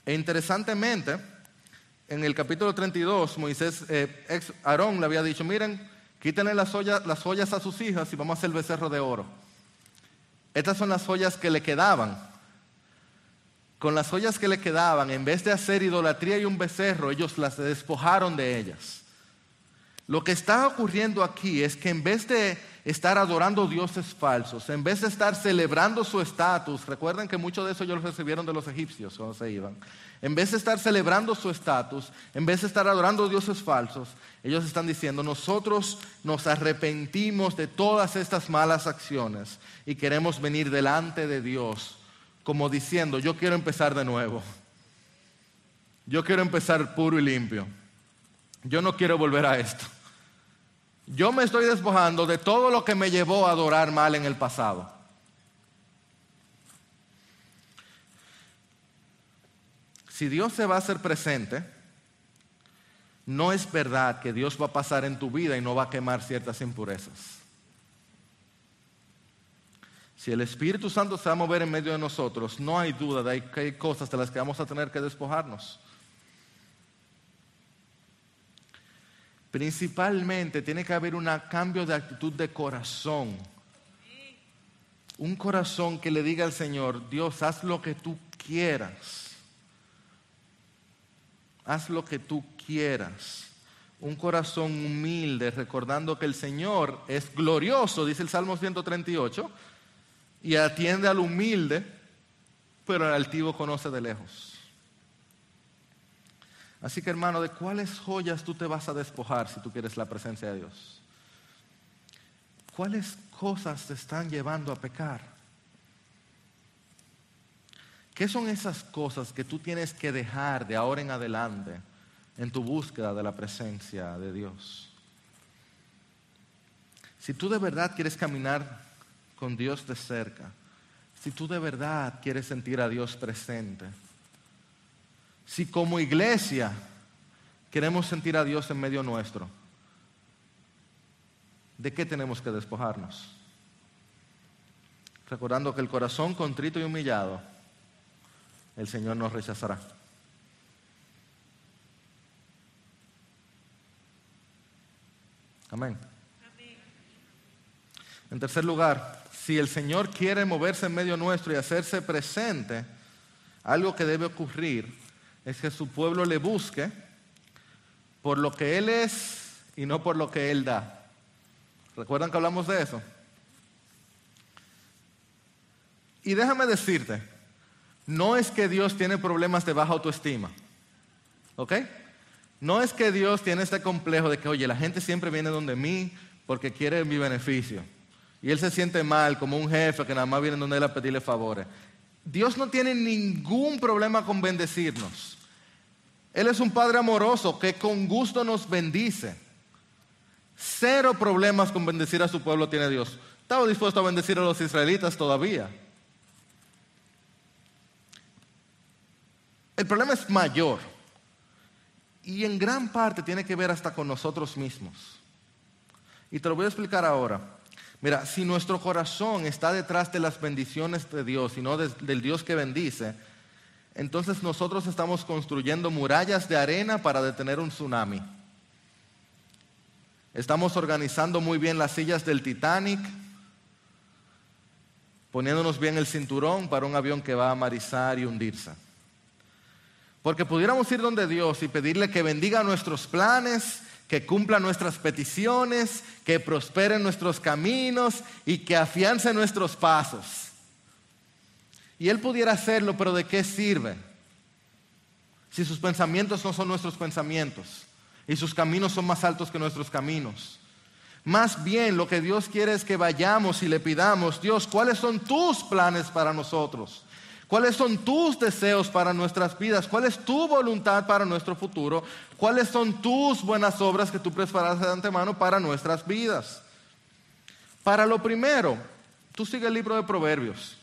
E interesantemente, en el capítulo 32, Moisés, eh, ex, Aarón le había dicho, miren, quítenle las joyas, las joyas a sus hijas y vamos a hacer el becerro de oro. Estas son las joyas que le quedaban. Con las joyas que le quedaban, en vez de hacer idolatría y un becerro, ellos las despojaron de ellas. Lo que está ocurriendo aquí es que en vez de estar adorando dioses falsos, en vez de estar celebrando su estatus, recuerden que mucho de eso ellos lo recibieron de los egipcios cuando se iban, en vez de estar celebrando su estatus, en vez de estar adorando dioses falsos, ellos están diciendo, nosotros nos arrepentimos de todas estas malas acciones y queremos venir delante de Dios como diciendo, yo quiero empezar de nuevo, yo quiero empezar puro y limpio, yo no quiero volver a esto. Yo me estoy despojando de todo lo que me llevó a adorar mal en el pasado. Si Dios se va a hacer presente, no es verdad que Dios va a pasar en tu vida y no va a quemar ciertas impurezas. Si el Espíritu Santo se va a mover en medio de nosotros, no hay duda de que hay cosas de las que vamos a tener que despojarnos. Principalmente tiene que haber un cambio de actitud de corazón. Un corazón que le diga al Señor, Dios, haz lo que tú quieras. Haz lo que tú quieras. Un corazón humilde, recordando que el Señor es glorioso, dice el Salmo 138, y atiende al humilde, pero al altivo conoce de lejos. Así que hermano, ¿de cuáles joyas tú te vas a despojar si tú quieres la presencia de Dios? ¿Cuáles cosas te están llevando a pecar? ¿Qué son esas cosas que tú tienes que dejar de ahora en adelante en tu búsqueda de la presencia de Dios? Si tú de verdad quieres caminar con Dios de cerca, si tú de verdad quieres sentir a Dios presente, si como iglesia queremos sentir a Dios en medio nuestro, ¿de qué tenemos que despojarnos? Recordando que el corazón contrito y humillado, el Señor nos rechazará. Amén. En tercer lugar, si el Señor quiere moverse en medio nuestro y hacerse presente, algo que debe ocurrir es que su pueblo le busque por lo que Él es y no por lo que Él da. ¿Recuerdan que hablamos de eso? Y déjame decirte, no es que Dios tiene problemas de baja autoestima, ¿ok? No es que Dios tiene este complejo de que, oye, la gente siempre viene donde mí porque quiere mi beneficio. Y Él se siente mal como un jefe que nada más viene donde Él a pedirle favores. Dios no tiene ningún problema con bendecirnos. Él es un Padre amoroso que con gusto nos bendice. Cero problemas con bendecir a su pueblo tiene Dios. Estaba dispuesto a bendecir a los israelitas todavía. El problema es mayor y en gran parte tiene que ver hasta con nosotros mismos. Y te lo voy a explicar ahora. Mira, si nuestro corazón está detrás de las bendiciones de Dios y no del Dios que bendice, entonces nosotros estamos construyendo murallas de arena para detener un tsunami. Estamos organizando muy bien las sillas del Titanic. poniéndonos bien el cinturón para un avión que va a marizar y hundirse. Porque pudiéramos ir donde Dios y pedirle que bendiga nuestros planes, que cumpla nuestras peticiones, que prospere nuestros caminos y que afiance nuestros pasos. Y Él pudiera hacerlo, pero ¿de qué sirve? Si sus pensamientos no son nuestros pensamientos y sus caminos son más altos que nuestros caminos. Más bien lo que Dios quiere es que vayamos y le pidamos, Dios, ¿cuáles son tus planes para nosotros? ¿Cuáles son tus deseos para nuestras vidas? ¿Cuál es tu voluntad para nuestro futuro? ¿Cuáles son tus buenas obras que tú preparaste de antemano para nuestras vidas? Para lo primero, tú sigue el libro de Proverbios.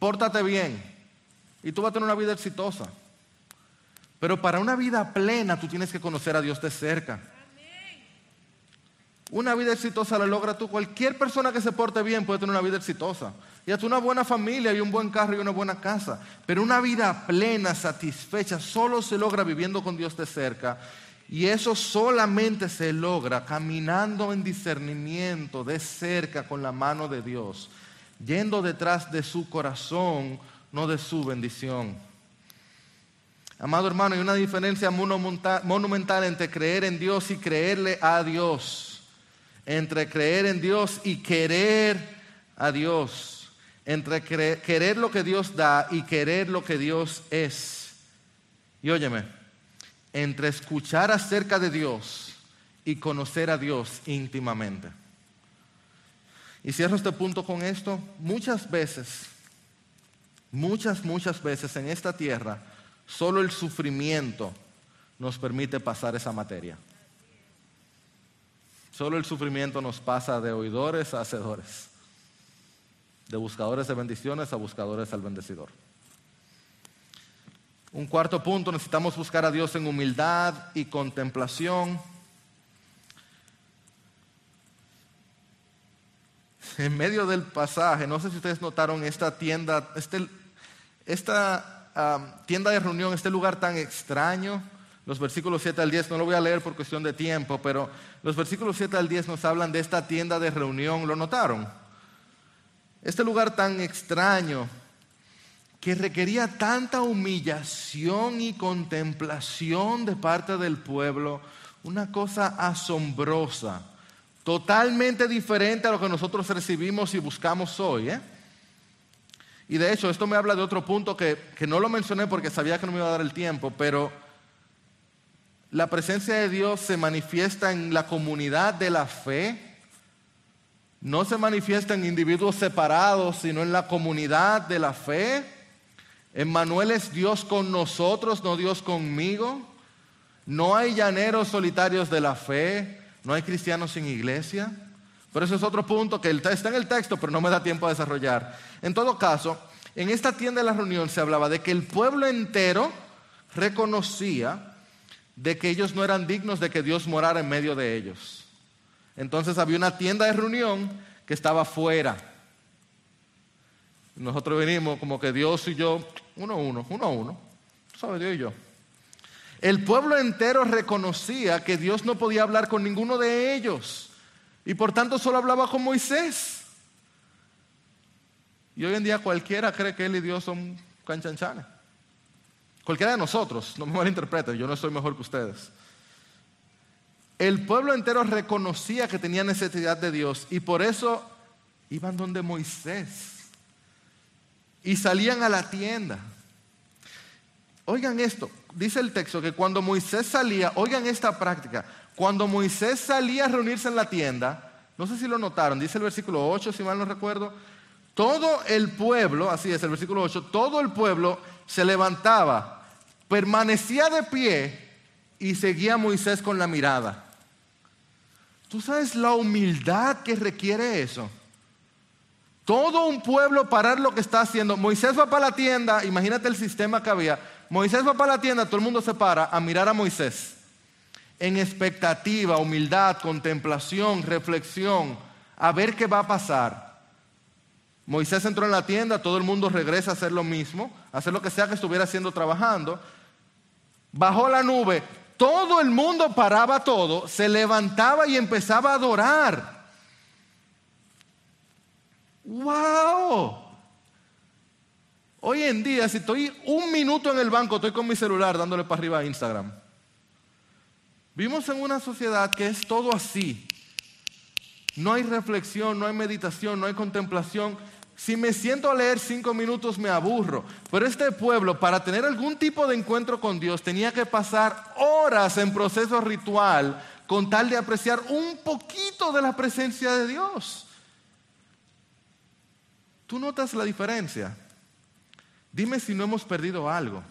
Pórtate bien y tú vas a tener una vida exitosa. Pero para una vida plena tú tienes que conocer a Dios de cerca. Una vida exitosa la logra tú. Cualquier persona que se porte bien puede tener una vida exitosa. Y hasta una buena familia y un buen carro y una buena casa. Pero una vida plena, satisfecha, solo se logra viviendo con Dios de cerca. Y eso solamente se logra caminando en discernimiento de cerca con la mano de Dios, yendo detrás de su corazón, no de su bendición. Amado hermano, hay una diferencia monumental entre creer en Dios y creerle a Dios entre creer en Dios y querer a Dios, entre querer lo que Dios da y querer lo que Dios es. Y óyeme, entre escuchar acerca de Dios y conocer a Dios íntimamente. Y cierro este punto con esto. Muchas veces, muchas, muchas veces en esta tierra, solo el sufrimiento nos permite pasar esa materia. Solo el sufrimiento nos pasa de oidores a hacedores, de buscadores de bendiciones a buscadores al bendecidor. Un cuarto punto, necesitamos buscar a Dios en humildad y contemplación. En medio del pasaje, no sé si ustedes notaron esta tienda, este, esta ah, tienda de reunión, este lugar tan extraño los versículos 7 al 10, no lo voy a leer por cuestión de tiempo, pero los versículos 7 al 10 nos hablan de esta tienda de reunión, ¿lo notaron? Este lugar tan extraño que requería tanta humillación y contemplación de parte del pueblo, una cosa asombrosa, totalmente diferente a lo que nosotros recibimos y buscamos hoy. ¿eh? Y de hecho, esto me habla de otro punto que, que no lo mencioné porque sabía que no me iba a dar el tiempo, pero la presencia de Dios se manifiesta en la comunidad de la fe, no se manifiesta en individuos separados, sino en la comunidad de la fe. Emmanuel es Dios con nosotros, no Dios conmigo. No hay llaneros solitarios de la fe, no hay cristianos sin iglesia. Pero eso es otro punto que está en el texto, pero no me da tiempo a desarrollar. En todo caso, en esta tienda de la reunión se hablaba de que el pueblo entero reconocía de que ellos no eran dignos de que Dios morara en medio de ellos. Entonces había una tienda de reunión que estaba fuera. Nosotros venimos como que Dios y yo, uno a uno, uno a uno. ¿Sabe Dios y yo? El pueblo entero reconocía que Dios no podía hablar con ninguno de ellos y por tanto solo hablaba con Moisés. Y hoy en día cualquiera cree que él y Dios son canchanchanes. Cualquiera de nosotros, no me malinterpreten, yo no soy mejor que ustedes. El pueblo entero reconocía que tenía necesidad de Dios y por eso iban donde Moisés y salían a la tienda. Oigan esto, dice el texto que cuando Moisés salía, oigan esta práctica, cuando Moisés salía a reunirse en la tienda, no sé si lo notaron, dice el versículo 8, si mal no recuerdo, todo el pueblo, así es el versículo 8, todo el pueblo se levantaba, permanecía de pie y seguía a Moisés con la mirada. ¿Tú sabes la humildad que requiere eso? Todo un pueblo parar lo que está haciendo. Moisés va para la tienda, imagínate el sistema que había. Moisés va para la tienda, todo el mundo se para a mirar a Moisés. En expectativa, humildad, contemplación, reflexión, a ver qué va a pasar. Moisés entró en la tienda, todo el mundo regresa a hacer lo mismo, hacer lo que sea que estuviera haciendo trabajando. Bajó la nube, todo el mundo paraba todo, se levantaba y empezaba a adorar. ¡Wow! Hoy en día, si estoy un minuto en el banco, estoy con mi celular dándole para arriba a Instagram. Vivimos en una sociedad que es todo así. No hay reflexión, no hay meditación, no hay contemplación. Si me siento a leer cinco minutos me aburro. Pero este pueblo, para tener algún tipo de encuentro con Dios, tenía que pasar horas en proceso ritual con tal de apreciar un poquito de la presencia de Dios. ¿Tú notas la diferencia? Dime si no hemos perdido algo.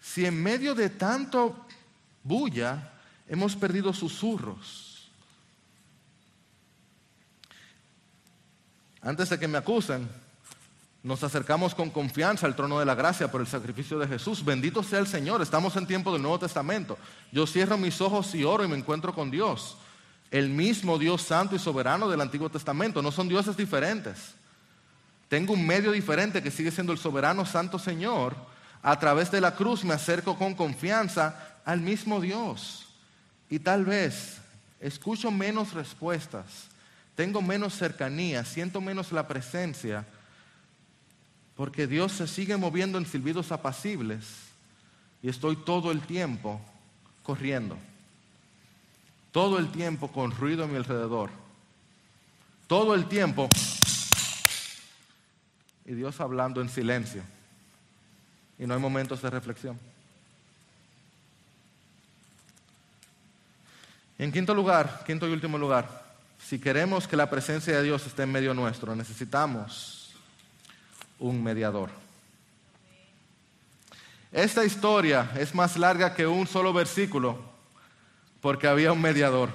Si en medio de tanto bulla hemos perdido susurros. Antes de que me acusen, nos acercamos con confianza al trono de la gracia por el sacrificio de Jesús. Bendito sea el Señor. Estamos en tiempo del Nuevo Testamento. Yo cierro mis ojos y oro y me encuentro con Dios. El mismo Dios santo y soberano del Antiguo Testamento. No son dioses diferentes. Tengo un medio diferente que sigue siendo el soberano santo Señor. A través de la cruz me acerco con confianza al mismo Dios. Y tal vez escucho menos respuestas, tengo menos cercanía, siento menos la presencia porque Dios se sigue moviendo en silbidos apacibles y estoy todo el tiempo corriendo. Todo el tiempo con ruido a mi alrededor. Todo el tiempo. Y Dios hablando en silencio. Y no hay momentos de reflexión. en quinto lugar, quinto y último lugar, si queremos que la presencia de Dios esté en medio nuestro, necesitamos un mediador. Esta historia es más larga que un solo versículo porque había un mediador.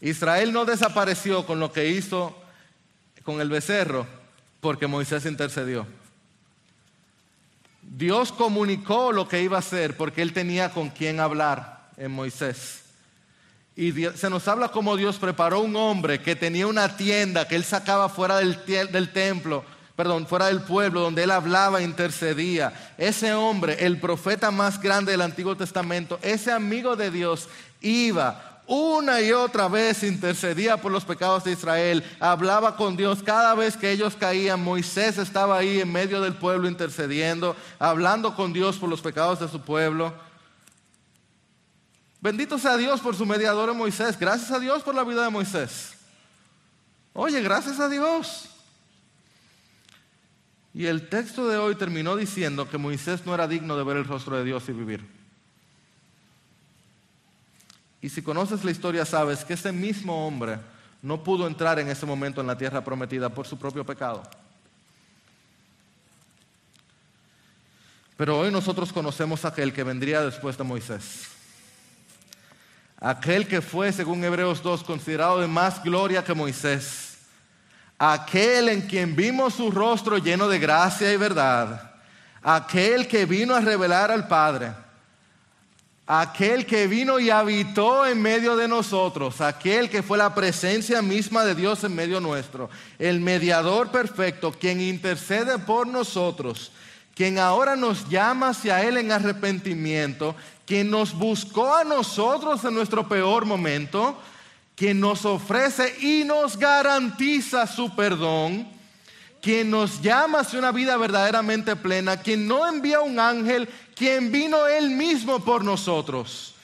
Israel no desapareció con lo que hizo con el becerro porque Moisés intercedió. Dios comunicó lo que iba a hacer porque él tenía con quien hablar en Moisés. Y se nos habla como Dios preparó un hombre que tenía una tienda que él sacaba fuera del, del templo, perdón, fuera del pueblo, donde él hablaba e intercedía. Ese hombre, el profeta más grande del Antiguo Testamento, ese amigo de Dios, iba una y otra vez intercedía por los pecados de Israel, hablaba con Dios cada vez que ellos caían. Moisés estaba ahí en medio del pueblo intercediendo, hablando con Dios por los pecados de su pueblo. Bendito sea Dios por su mediador Moisés. Gracias a Dios por la vida de Moisés. Oye, gracias a Dios. Y el texto de hoy terminó diciendo que Moisés no era digno de ver el rostro de Dios y vivir. Y si conoces la historia sabes que ese mismo hombre no pudo entrar en ese momento en la tierra prometida por su propio pecado. Pero hoy nosotros conocemos a aquel que vendría después de Moisés aquel que fue, según Hebreos 2, considerado de más gloria que Moisés, aquel en quien vimos su rostro lleno de gracia y verdad, aquel que vino a revelar al Padre, aquel que vino y habitó en medio de nosotros, aquel que fue la presencia misma de Dios en medio nuestro, el mediador perfecto, quien intercede por nosotros, quien ahora nos llama hacia Él en arrepentimiento quien nos buscó a nosotros en nuestro peor momento, quien nos ofrece y nos garantiza su perdón, quien nos llama hacia una vida verdaderamente plena, quien no envía un ángel, quien vino él mismo por nosotros,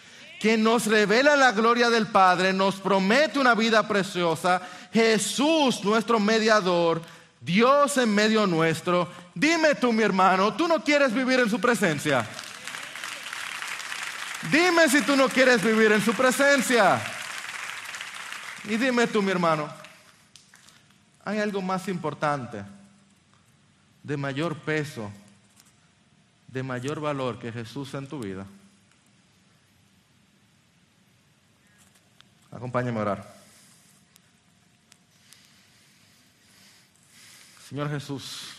quien nos revela la gloria del Padre, nos promete una vida preciosa, Jesús nuestro mediador, Dios en medio nuestro. Dime tú, mi hermano, ¿tú no quieres vivir en su presencia? Dime si tú no quieres vivir en su presencia. Y dime tú, mi hermano, ¿hay algo más importante, de mayor peso, de mayor valor que Jesús en tu vida? Acompáñame a orar. Señor Jesús,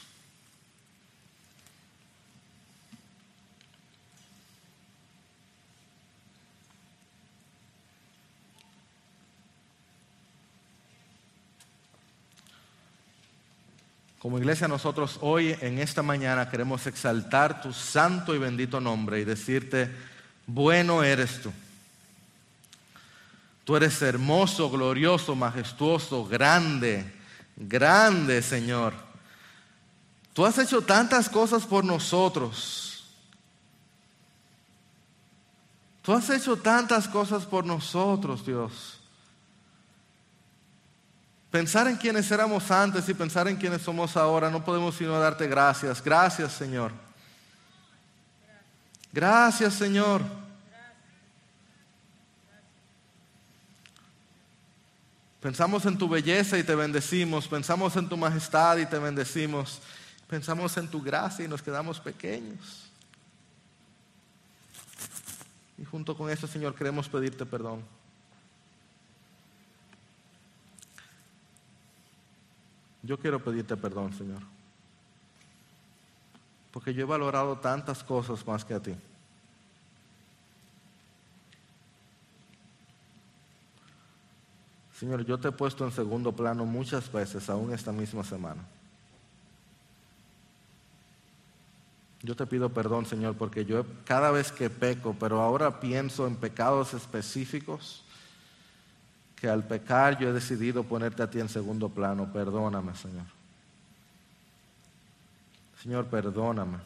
Como iglesia nosotros hoy en esta mañana queremos exaltar tu santo y bendito nombre y decirte, bueno eres tú. Tú eres hermoso, glorioso, majestuoso, grande, Grande, Señor. Tú has hecho tantas cosas por nosotros. Tú has hecho tantas cosas por nosotros, Dios. Pensar en quienes éramos antes y pensar en quienes somos ahora, no podemos sino darte gracias. Gracias, Señor. Gracias, Señor. Pensamos en tu belleza y te bendecimos. Pensamos en tu majestad y te bendecimos. Pensamos en tu gracia y nos quedamos pequeños. Y junto con eso, Señor, queremos pedirte perdón. Yo quiero pedirte perdón, Señor. Porque yo he valorado tantas cosas más que a ti. Señor, yo te he puesto en segundo plano muchas veces, aún esta misma semana. Yo te pido perdón, Señor, porque yo cada vez que peco, pero ahora pienso en pecados específicos, que al pecar yo he decidido ponerte a ti en segundo plano. Perdóname, Señor. Señor, perdóname.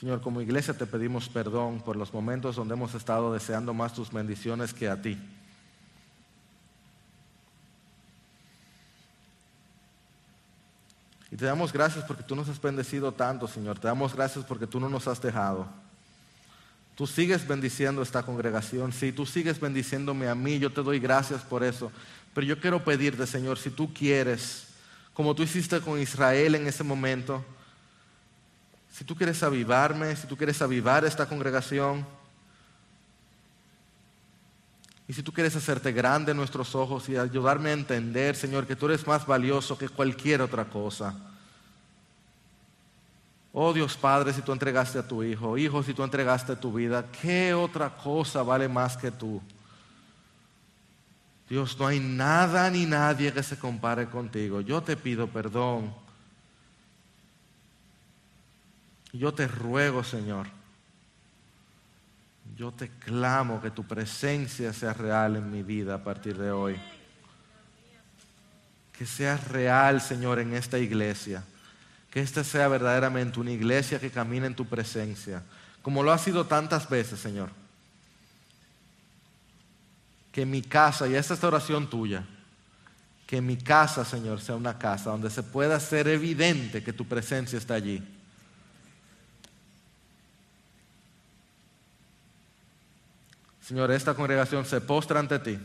Señor, como iglesia te pedimos perdón por los momentos donde hemos estado deseando más tus bendiciones que a ti. Y te damos gracias porque tú nos has bendecido tanto, Señor. Te damos gracias porque tú no nos has dejado. Tú sigues bendiciendo esta congregación. Sí, tú sigues bendiciéndome a mí. Yo te doy gracias por eso. Pero yo quiero pedirte, Señor, si tú quieres, como tú hiciste con Israel en ese momento, si tú quieres avivarme, si tú quieres avivar esta congregación, y si tú quieres hacerte grande en nuestros ojos y ayudarme a entender, Señor, que tú eres más valioso que cualquier otra cosa. Oh Dios Padre, si tú entregaste a tu Hijo, Hijo, si tú entregaste tu vida, ¿qué otra cosa vale más que tú? Dios, no hay nada ni nadie que se compare contigo. Yo te pido perdón yo te ruego, Señor, yo te clamo que tu presencia sea real en mi vida a partir de hoy. Que sea real, Señor, en esta iglesia. Que esta sea verdaderamente una iglesia que camina en tu presencia, como lo ha sido tantas veces, Señor. Que mi casa, y esta es la oración tuya, que mi casa, Señor, sea una casa donde se pueda hacer evidente que tu presencia está allí Señor, esta congregación se postra ante ti,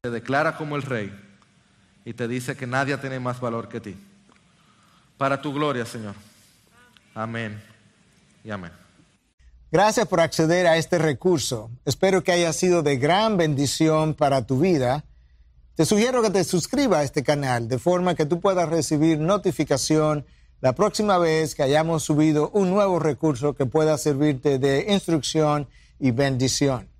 te declara como el rey y te dice que nadie tiene más valor que ti. Para tu gloria, Señor. Amén y amén. Gracias por acceder a este recurso. Espero que haya sido de gran bendición para tu vida. Te sugiero que te suscribas a este canal de forma que tú puedas recibir notificación la próxima vez que hayamos subido un nuevo recurso que pueda servirte de instrucción y bendición.